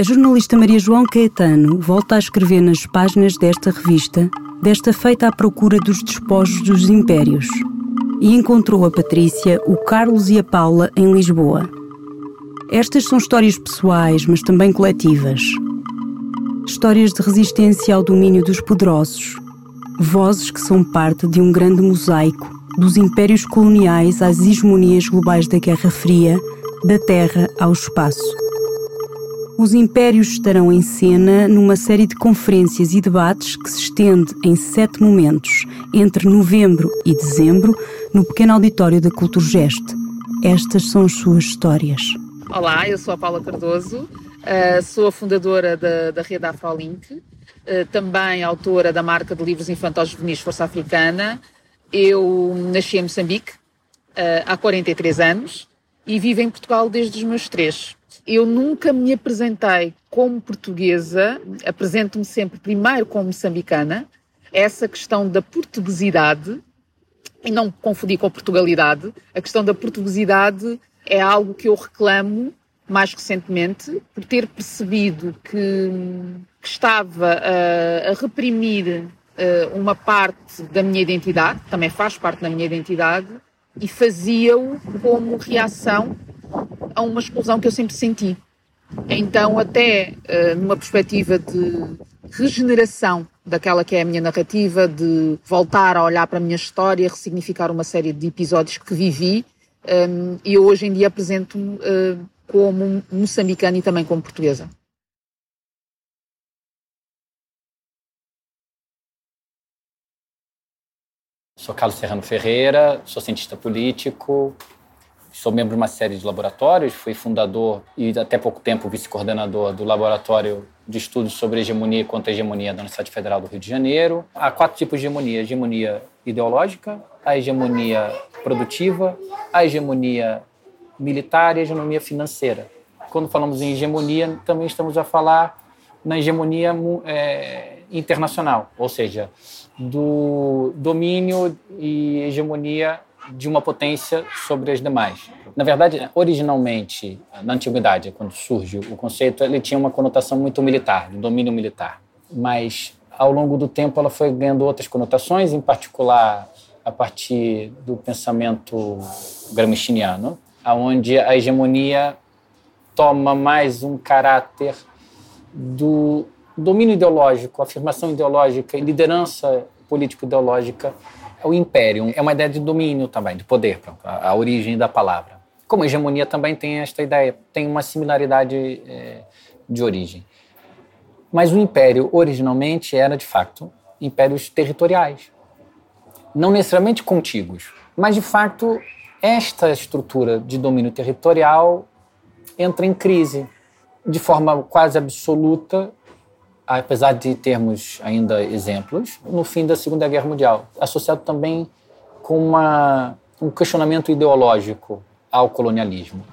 A jornalista Maria João Caetano volta a escrever nas páginas desta revista, desta feita à procura dos despojos dos impérios, e encontrou a Patrícia, o Carlos e a Paula em Lisboa. Estas são histórias pessoais, mas também coletivas. Histórias de resistência ao domínio dos poderosos. Vozes que são parte de um grande mosaico dos impérios coloniais às hegemonias globais da Guerra Fria, da Terra ao espaço. Os impérios estarão em cena numa série de conferências e debates que se estende em sete momentos, entre novembro e dezembro, no pequeno auditório da Culturgest. Estas são as suas histórias. Olá, eu sou a Paula Cardoso, uh, sou a fundadora da, da rede Afrolink, uh, também autora da marca de livros infantis juvenis Força Africana. Eu nasci em Moçambique uh, há 43 anos e vivo em Portugal desde os meus três. Eu nunca me apresentei como portuguesa, apresento-me sempre primeiro como moçambicana. Essa questão da portuguesidade, e não confundir com a Portugalidade, a questão da portuguesidade é algo que eu reclamo mais recentemente, por ter percebido que, que estava a, a reprimir uh, uma parte da minha identidade, também faz parte da minha identidade, e fazia-o como reação a uma exclusão que eu sempre senti. Então, até uh, numa perspectiva de regeneração daquela que é a minha narrativa, de voltar a olhar para a minha história, ressignificar uma série de episódios que vivi, um, e eu hoje em dia apresento-me uh, como moçambicana e também como portuguesa. Sou Carlos Serrano Ferreira, sou cientista político, sou membro de uma série de laboratórios, fui fundador e até pouco tempo vice-coordenador do Laboratório de Estudos sobre Hegemonia e Contra-Hegemonia da Universidade Federal do Rio de Janeiro. Há quatro tipos de hegemonia: hegemonia ideológica, a hegemonia produtiva, a hegemonia militar e a hegemonia financeira. Quando falamos em hegemonia, também estamos a falar na hegemonia é, internacional, ou seja, do domínio e hegemonia de uma potência sobre as demais. Na verdade, originalmente, na antiguidade, quando surge o conceito, ele tinha uma conotação muito militar, de domínio militar. Mas ao longo do tempo ela foi ganhando outras conotações, em particular a partir do pensamento gramsciano, aonde a hegemonia toma mais um caráter do domínio ideológico, afirmação ideológica e liderança político-ideológica o império. É uma ideia de domínio também, de poder, a, a origem da palavra. Como hegemonia também tem esta ideia, tem uma similaridade é, de origem. Mas o império, originalmente, era, de fato, impérios territoriais. Não necessariamente contíguos, mas, de fato, esta estrutura de domínio territorial entra em crise de forma quase absoluta apesar de termos ainda exemplos, no fim da Segunda Guerra Mundial, associado também com uma, um questionamento ideológico ao colonialismo.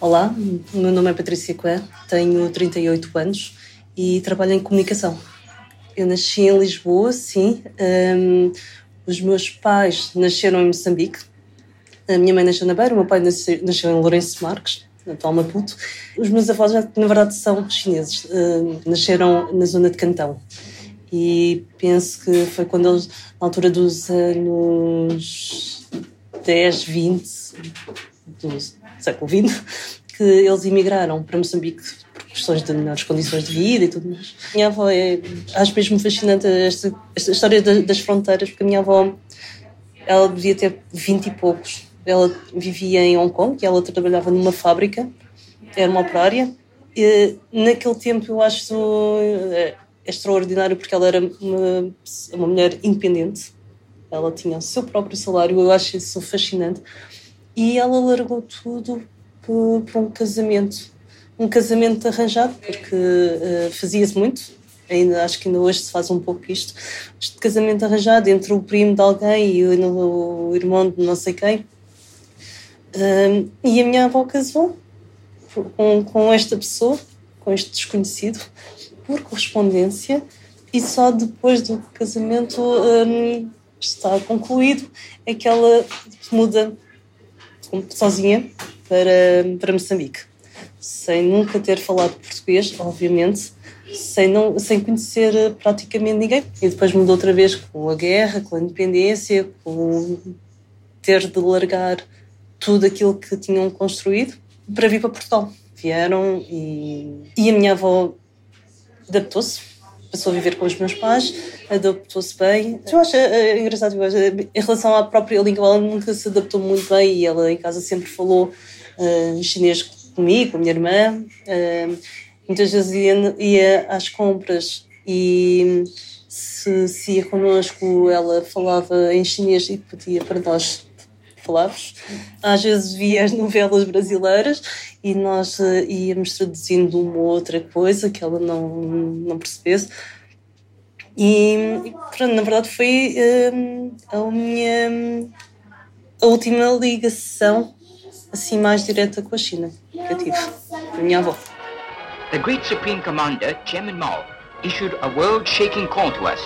Olá, meu nome é Patrícia Coé, tenho 38 anos e trabalho em comunicação. Eu nasci em Lisboa, sim. Um, os meus pais nasceram em Moçambique, a minha mãe nasceu na Beira, o meu pai nasceu, em Lourenço Marques, atual Maputo. Os meus avós, na verdade, são chineses. Uh, nasceram na zona de Cantão. E penso que foi quando eles, na altura dos anos 10, 20, do século XX, que eles emigraram para Moçambique por questões de melhores condições de vida e tudo mais. Minha avó é, acho mesmo fascinante esta, esta história das fronteiras, porque a minha avó, ela devia ter 20 e poucos ela vivia em Hong Kong, e ela trabalhava numa fábrica, era uma operária. E, naquele tempo eu acho é, extraordinário porque ela era uma, uma mulher independente. Ela tinha o seu próprio salário, eu acho isso fascinante. E ela largou tudo por um casamento. Um casamento arranjado, porque uh, fazia-se muito, ainda acho que ainda hoje se faz um pouco isto, este casamento arranjado entre o primo de alguém e o, o irmão de não sei quem. E a minha avó casou com, com esta pessoa, com este desconhecido, por correspondência, e só depois do casamento um, concluído é que ela muda sozinha para, para Moçambique, sem nunca ter falado português, obviamente, sem, não, sem conhecer praticamente ninguém. E depois mudou outra vez com a guerra, com a independência, com ter de largar tudo aquilo que tinham construído para vir para Portugal. Vieram e, e a minha avó adaptou-se, passou a viver com os meus pais, adaptou-se bem. Eu acho é, engraçado, eu acho, em relação à própria língua, ela nunca se adaptou muito bem e ela em casa sempre falou uh, chinês comigo, com a minha irmã. Uh, muitas vezes ia, ia às compras e se, se ia connosco, ela falava em chinês e pedia para nós falarmos. Às vezes via as novelas brasileiras e nós uh, íamos traduzindo uma ou outra coisa que ela não, não percebesse. E, e pronto, na verdade foi uh, a minha a última ligação assim mais direta com a China que eu tive, a minha avó. The great Supreme Commander, Chairman Mao, issued a world-shaking call to us.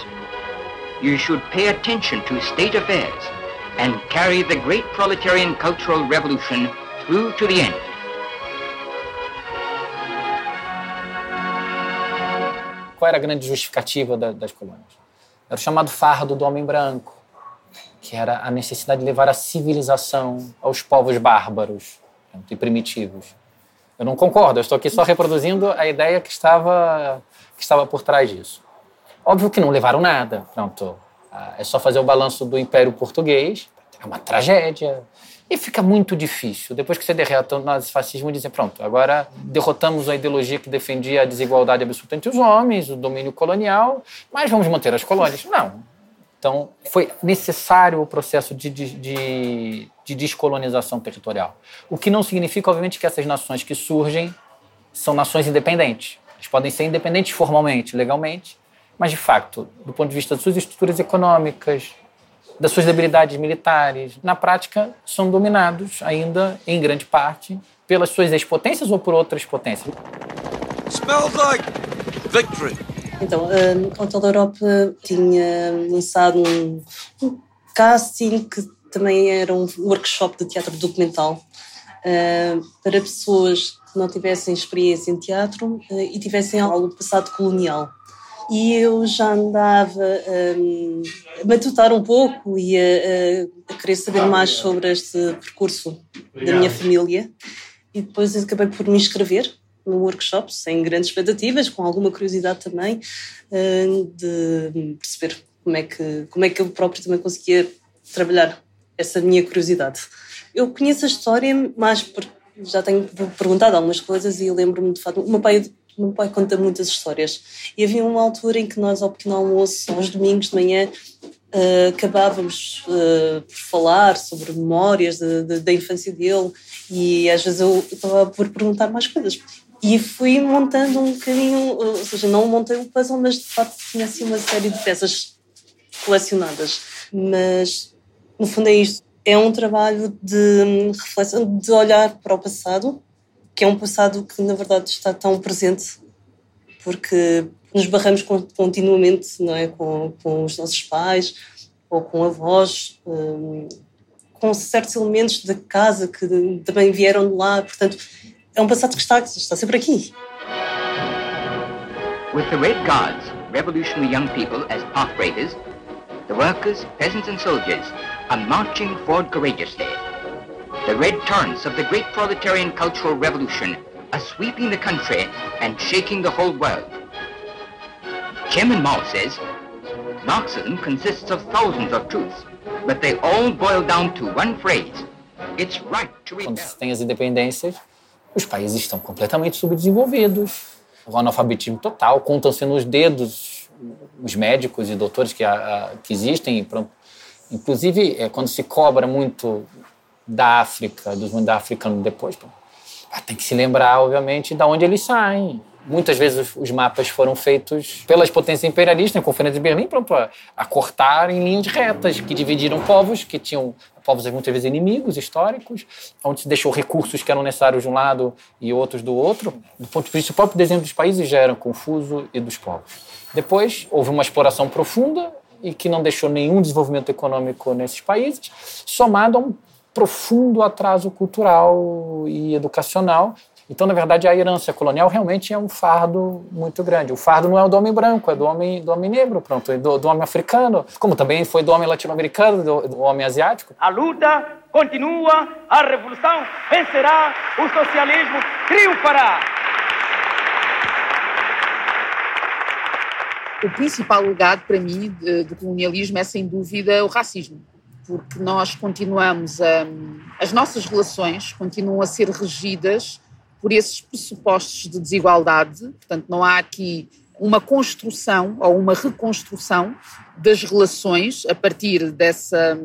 You should pay attention to state affairs and carry the great proletarian cultural revolution through to the end. Qual era a grande justificativa da, das colônias? Era o chamado fardo do homem branco, que era a necessidade de levar a civilização aos povos bárbaros e primitivos. Eu não concordo, eu estou aqui só reproduzindo a ideia que estava, que estava por trás disso. Óbvio que não levaram nada, pronto. Ah, é só fazer o balanço do Império Português, é uma tragédia. E fica muito difícil, depois que você derrota o nazifascismo, dizer, pronto, agora derrotamos a ideologia que defendia a desigualdade absoluta entre os homens, o domínio colonial, mas vamos manter as colônias. Não, então, foi necessário o processo de, de, de, de, descolonização territorial. O que não significa, obviamente, que essas nações que surgem são nações independentes. Elas podem ser independentes formalmente, legalmente, mas, de fato, do ponto de vista de suas estruturas econômicas, das suas debilidades militares, na prática, são dominados ainda, em grande parte, pelas suas ex-potências ou por outras potências. Smells like victory. Então, a Hotel da Europa tinha lançado um, um, casting que também era um workshop de teatro documental uh, para pessoas que não tivessem experiência em teatro uh, e tivessem algo passado colonial. E eu já andava um, a matutar um pouco e a, a, querer saber mais sobre este percurso da minha família. E depois acabei por me inscrever no workshop, sem grandes expectativas, com alguma curiosidade também eh, de perceber como é que, como é que eu próprio também conseguia trabalhar essa minha curiosidade. Eu conheço a história mais porque já tenho perguntado algumas coisas e lembro-me de fato, o meu pai meu pai conta muitas histórias. E havia uma altura em que nós, ao pequeno almoço, aos domingos de manhã, uh, acabávamos uh, por falar sobre memórias da infância dele e às vezes eu estava por perguntar mais coisas. E fui montando um bocadinho, ou seja, não montei um puzzle, mas de facto tinha assim uma série de peças colecionadas. Mas no fundo é isto. É um trabalho de reflexão, de olhar para o passado, que é um passado que na verdade está tão presente, porque nos barramos continuamente não é? com, com os nossos pais ou com avós, um, com certos elementos da casa que também vieram de lá. Portanto, é um passado que está, está sempre aqui. With the Red Guards, revolutionary young people as path breakers, the workers, peasants and soldiers are marching forward courageously. The red torrents of the great proletarian cultural revolution are sweeping the country and shaking the whole world. Chairman Mao says, Marxism consists of thousands of truths, but they all boil down to one phrase. It's right to rebel. Quando tem as independências, Os países estão completamente subdesenvolvidos, o analfabetismo total, contam-se nos dedos os médicos e doutores que, a, que existem. Inclusive, é, quando se cobra muito da África, dos mundos africanos depois, tem que se lembrar, obviamente, de onde eles saem. Muitas vezes os mapas foram feitos pelas potências imperialistas, na Conferência de Berlim, a, cortar em linhas retas, que dividiram povos que tinham povos muitas vezes inimigos históricos, onde se deixou recursos que eram necessários de um lado e outros do outro. Do ponto de vista do próprio desenho dos países já era confuso e dos povos. Depois houve uma exploração profunda e que não deixou nenhum desenvolvimento econômico nesses países, somado a um profundo atraso cultural e educacional. Então, na verdade, a herança colonial realmente é um fardo muito grande. O fardo não é do homem branco, é do homem, do homem negro, pronto, do, do homem africano, como também foi do homem latino-americano, do, do homem asiático. A luta continua, a revolução vencerá, o socialismo triunfará. O principal legado para mim do colonialismo é, sem dúvida, o racismo porque nós continuamos a. As nossas relações continuam a ser regidas por esses pressupostos de desigualdade, portanto, não há aqui uma construção ou uma reconstrução das relações a partir dessa,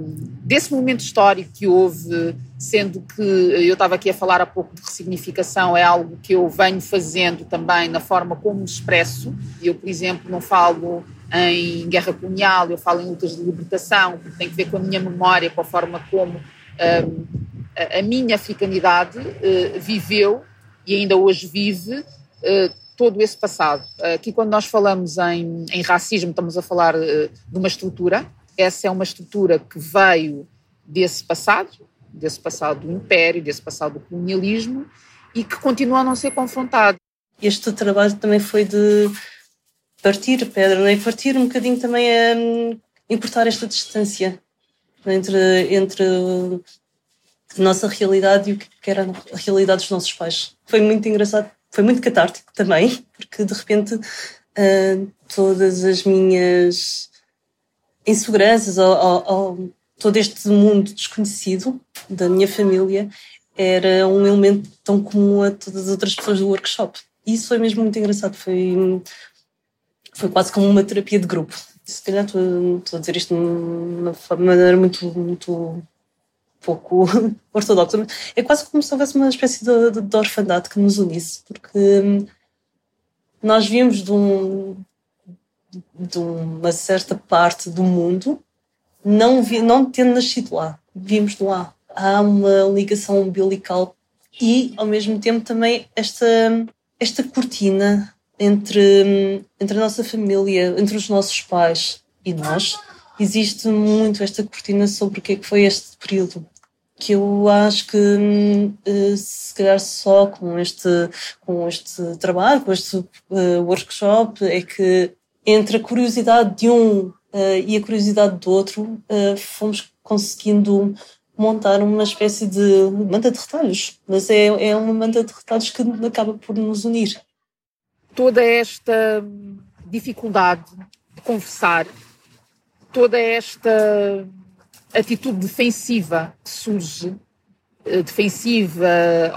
desse momento histórico que houve, sendo que eu estava aqui a falar há pouco de ressignificação, é algo que eu venho fazendo também na forma como me expresso. Eu, por exemplo, não falo em guerra colonial, eu falo em lutas de libertação, porque tem que ver com a minha memória, com a forma como um, a, minha africanidade uh, viveu e ainda hoje vive uh, todo esse passado. Aqui, quando nós falamos em, em racismo, estamos a falar uh, de uma estrutura. Essa é uma estrutura que veio desse passado, desse passado do império, desse passado do colonialismo e que continua a não ser confrontado. Este trabalho também foi de partir pedra, não é? partir um bocadinho também a um, encurtar esta distância entre, entre a nossa realidade e o que era a realidade dos nossos pais. Foi muito engraçado, foi muito catártico também, porque de repente uh, todas as minhas inseguranças ou, ou, ou, todo este mundo desconhecido da minha família era um elemento tão comum a todas as outras pessoas do workshop. Isso foi mesmo muito engraçado, foi, foi quase como uma terapia de grupo. Se calhar estou, estou a dizer isto de uma maneira muito, muito pouco ortodoxa. É quase como se houvesse uma espécie de, de, de orfandade que nos unisse, porque hum, nós vimos de, um, de uma certa parte do mundo, não, vi, não tendo nascido lá, vimos de lá. Há uma ligação umbilical e, ao mesmo tempo, também esta, esta cortina entre, entre a nossa família, entre os nossos pais e nós, existe muito esta cortina sobre o que é que foi este período. Que eu acho que eh, se calhar só com este, com este trabalho, com este uh, workshop, é que entre a curiosidade de um uh, e a curiosidade do outro, fomos conseguindo montar uma espécie de manta de retalhos. Mas é, é uma manta de retalhos que acaba por nos unir toda esta dificuldade de conversar, toda esta atitude defensiva que surge, eh, defensiva,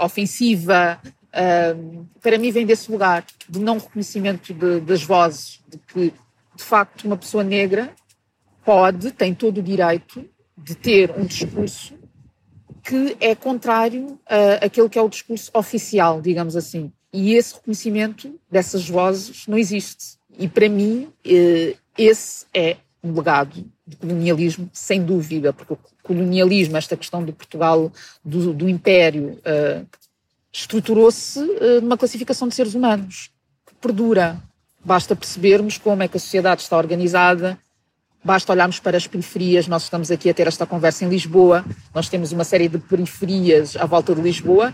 ofensiva, para mim vem desse lugar de não reconhecimento de, das vozes, de que de facto uma pessoa negra pode, tem todo o direito de ter um discurso que é contrário àquele que é o discurso oficial, digamos assim. E esse reconhecimento dessas vozes não existe. E para mim, eh, esse é um legado do colonialismo, sem dúvida, porque o colonialismo, esta questão do Portugal, do, do Império, uh, estruturou-se uh, numa classificação de seres humanos que perdura. Basta percebermos como é que a sociedade está organizada, basta olharmos para as periferias. Nós estamos aqui a ter esta conversa em Lisboa, nós temos uma série de periferias à volta de Lisboa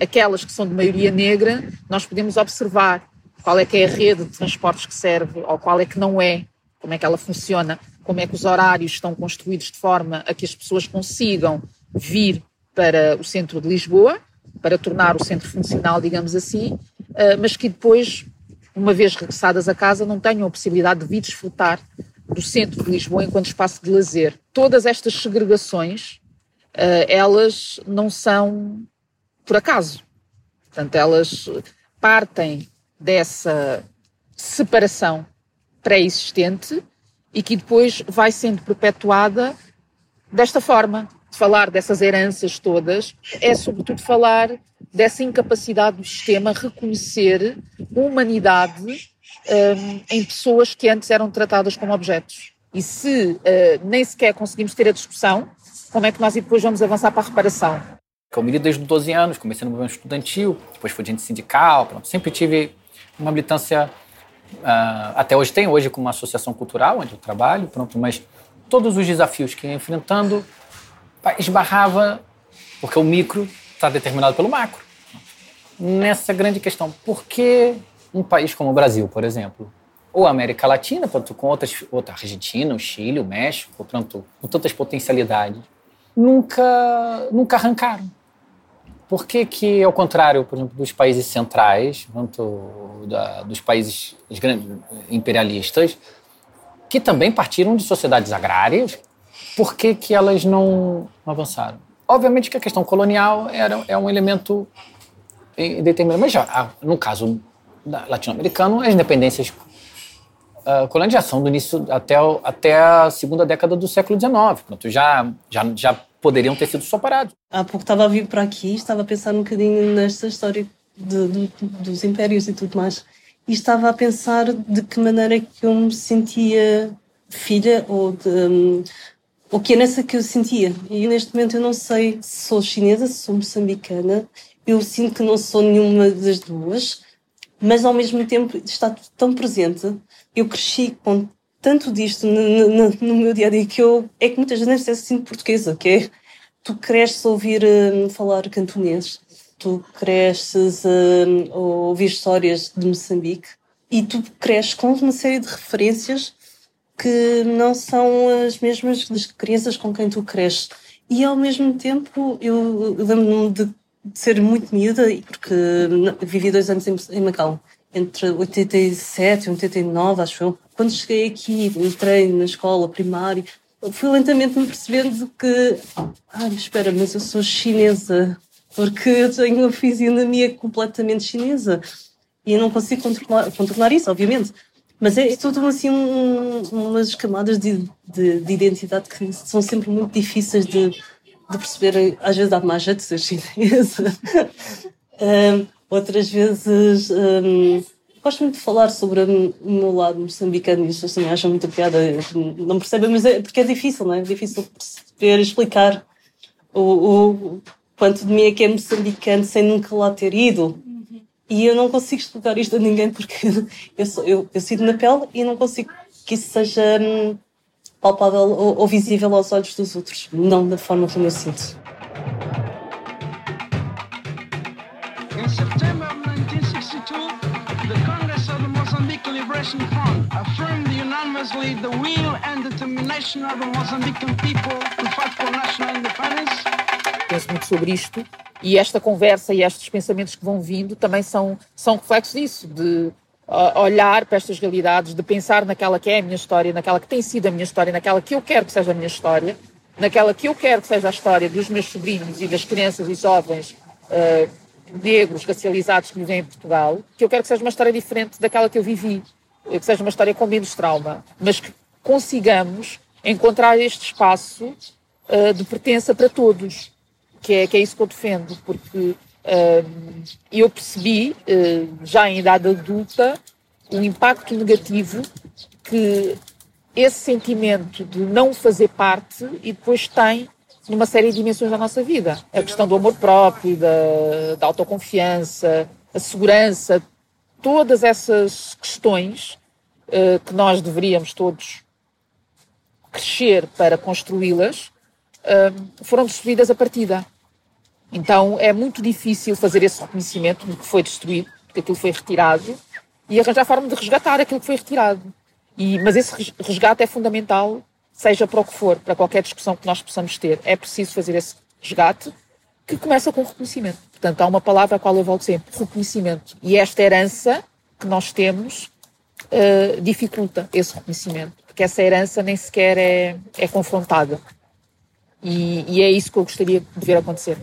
aquelas que são de maioria negra, nós podemos observar qual é que é a rede de transportes que serve ou qual é que não é, como é que ela funciona, como é que os horários estão construídos de forma a que as pessoas consigam vir para o centro de Lisboa, para tornar o centro funcional, digamos assim, uh, mas que depois, uma vez regressadas a casa, não tenham a possibilidade de vir desfrutar do centro de Lisboa enquanto espaço de lazer. Todas estas segregações, uh, elas não são por acaso. Portanto, elas partem dessa separação pré-existente e que depois vai sendo perpetuada desta forma. Falar dessas heranças todas é, sobretudo, falar dessa incapacidade do sistema reconhecer humanidade um, em pessoas que antes eram tratadas como objetos. E se uh, nem sequer conseguimos ter a discussão, como é que nós depois vamos avançar para a reparação? Eu milito desde os 12 anos, comecei no movimento estudantil, depois fui agente sindical, pronto. sempre tive uma militância Uh, até hoje tem, hoje com uma associação cultural onde eu trabalho, pronto, mas todos os desafios que ia enfrentando esbarrava, porque o micro está determinado pelo macro. Nessa grande questão, por que um país como o Brasil, por exemplo, ou a América Latina, pronto, com outras, outra Argentina, o Chile, o México, pronto, com tantas potencialidades, nunca, nunca arrancaram. Por que, que, ao contrário, por exemplo, dos países centrais, tanto da, dos países imperialistas, que também partiram de sociedades agrárias, por que, que elas não avançaram? Obviamente que a questão colonial era, é um elemento determinado, mas já, no caso latino-americano, as independências uh, coloniais são do início até, até a segunda década do século XIX. Pronto, já, já, já poderiam ter sido separados. Há pouco estava a vir para aqui, estava a pensar um bocadinho nesta história de, de, dos impérios e tudo mais. E estava a pensar de que maneira é que eu me sentia filha ou de, um, o que é nessa que eu sentia. E neste momento eu não sei se sou chinesa, se sou moçambicana. Eu sinto que não sou nenhuma das duas, mas ao mesmo tempo está tão presente. Eu cresci com tanto disto no, no, no, meu dia a dia que eu é que muitas vezes nem sinto portuguesa, que é tu cresces a ouvir um, falar cantonês, tu cresces um, a ouvir histórias de Moçambique e tu cresces com uma série de referências que não são as mesmas das crianças com quem tu cresces. E ao mesmo tempo eu lembro-me de ser muito miúda, porque vivi dois anos em Macau, entre 87 e 89, acho eu quando cheguei aqui, entrei na escola primária, fui lentamente me percebendo que, ah, espera, mas eu sou chinesa, porque eu tenho uma fisionomia completamente chinesa e não consigo controlar, isso, obviamente. Mas é, é tudo assim um, umas camadas de, de, de, identidade que são sempre muito difíceis de, de perceber. Às vezes dá mais jeito de ser chinesa, um, outras vezes. Um, Gosto muito de falar sobre o meu lado moçambicano e as pessoas também acham muita piada. Não percebem, mas é porque é difícil, não é? É difícil perceber, explicar o, o quanto de mim é que é moçambicano sem nunca lá ter ido. E eu não consigo explicar isto a ninguém porque eu, sou, eu, eu sinto na pele e não consigo que isso seja hum, palpável ou, ou visível aos olhos dos outros, não da forma como eu sinto. Liberation Front affirmed unanimously the will and determination of the Mozambican people to fight for national independence. Penso muito sobre isto. E esta conversa e estes pensamentos que vão vindo também são, são reflexos disso, de olhar para estas realidades, de pensar naquela que é a minha história, naquela que tem sido a minha história, naquela que eu quero que seja a minha história, naquela que eu quero que seja a história dos meus sobrinhos e das crianças e jovens uh, negros racializados que vivem em Portugal, que eu quero que seja uma história diferente daquela que eu vivi, que seja uma história com menos trauma, mas que consigamos encontrar este espaço uh, de pertença para todos, que é, que é isso que eu defendo, porque uh, eu percebi, uh, já em idade adulta, o impacto negativo que esse sentimento de não fazer parte e depois tem numa série de dimensões da nossa vida. A questão do amor próprio, da, da autoconfiança, a segurança, todas essas questões que nós deveríamos todos crescer para construí-las, uh, foram destruídas a partida. Então é muito difícil fazer esse reconhecimento do que foi destruído, porque aquilo foi retirado, e arranjar forma de resgatar aquilo que foi retirado. E, mas esse resgate é fundamental seja para o que for, para qualquer discussão que nós possamos ter, é preciso fazer esse resgate que começa com reconhecimento. Portanto, há uma palavra à qual eu volto sempre: reconhecimento. E esta herança que nós temos uh, dificulta esse reconhecimento, porque essa herança nem sequer é, é confrontada. E, e é isso que eu gostaria de ver acontecer.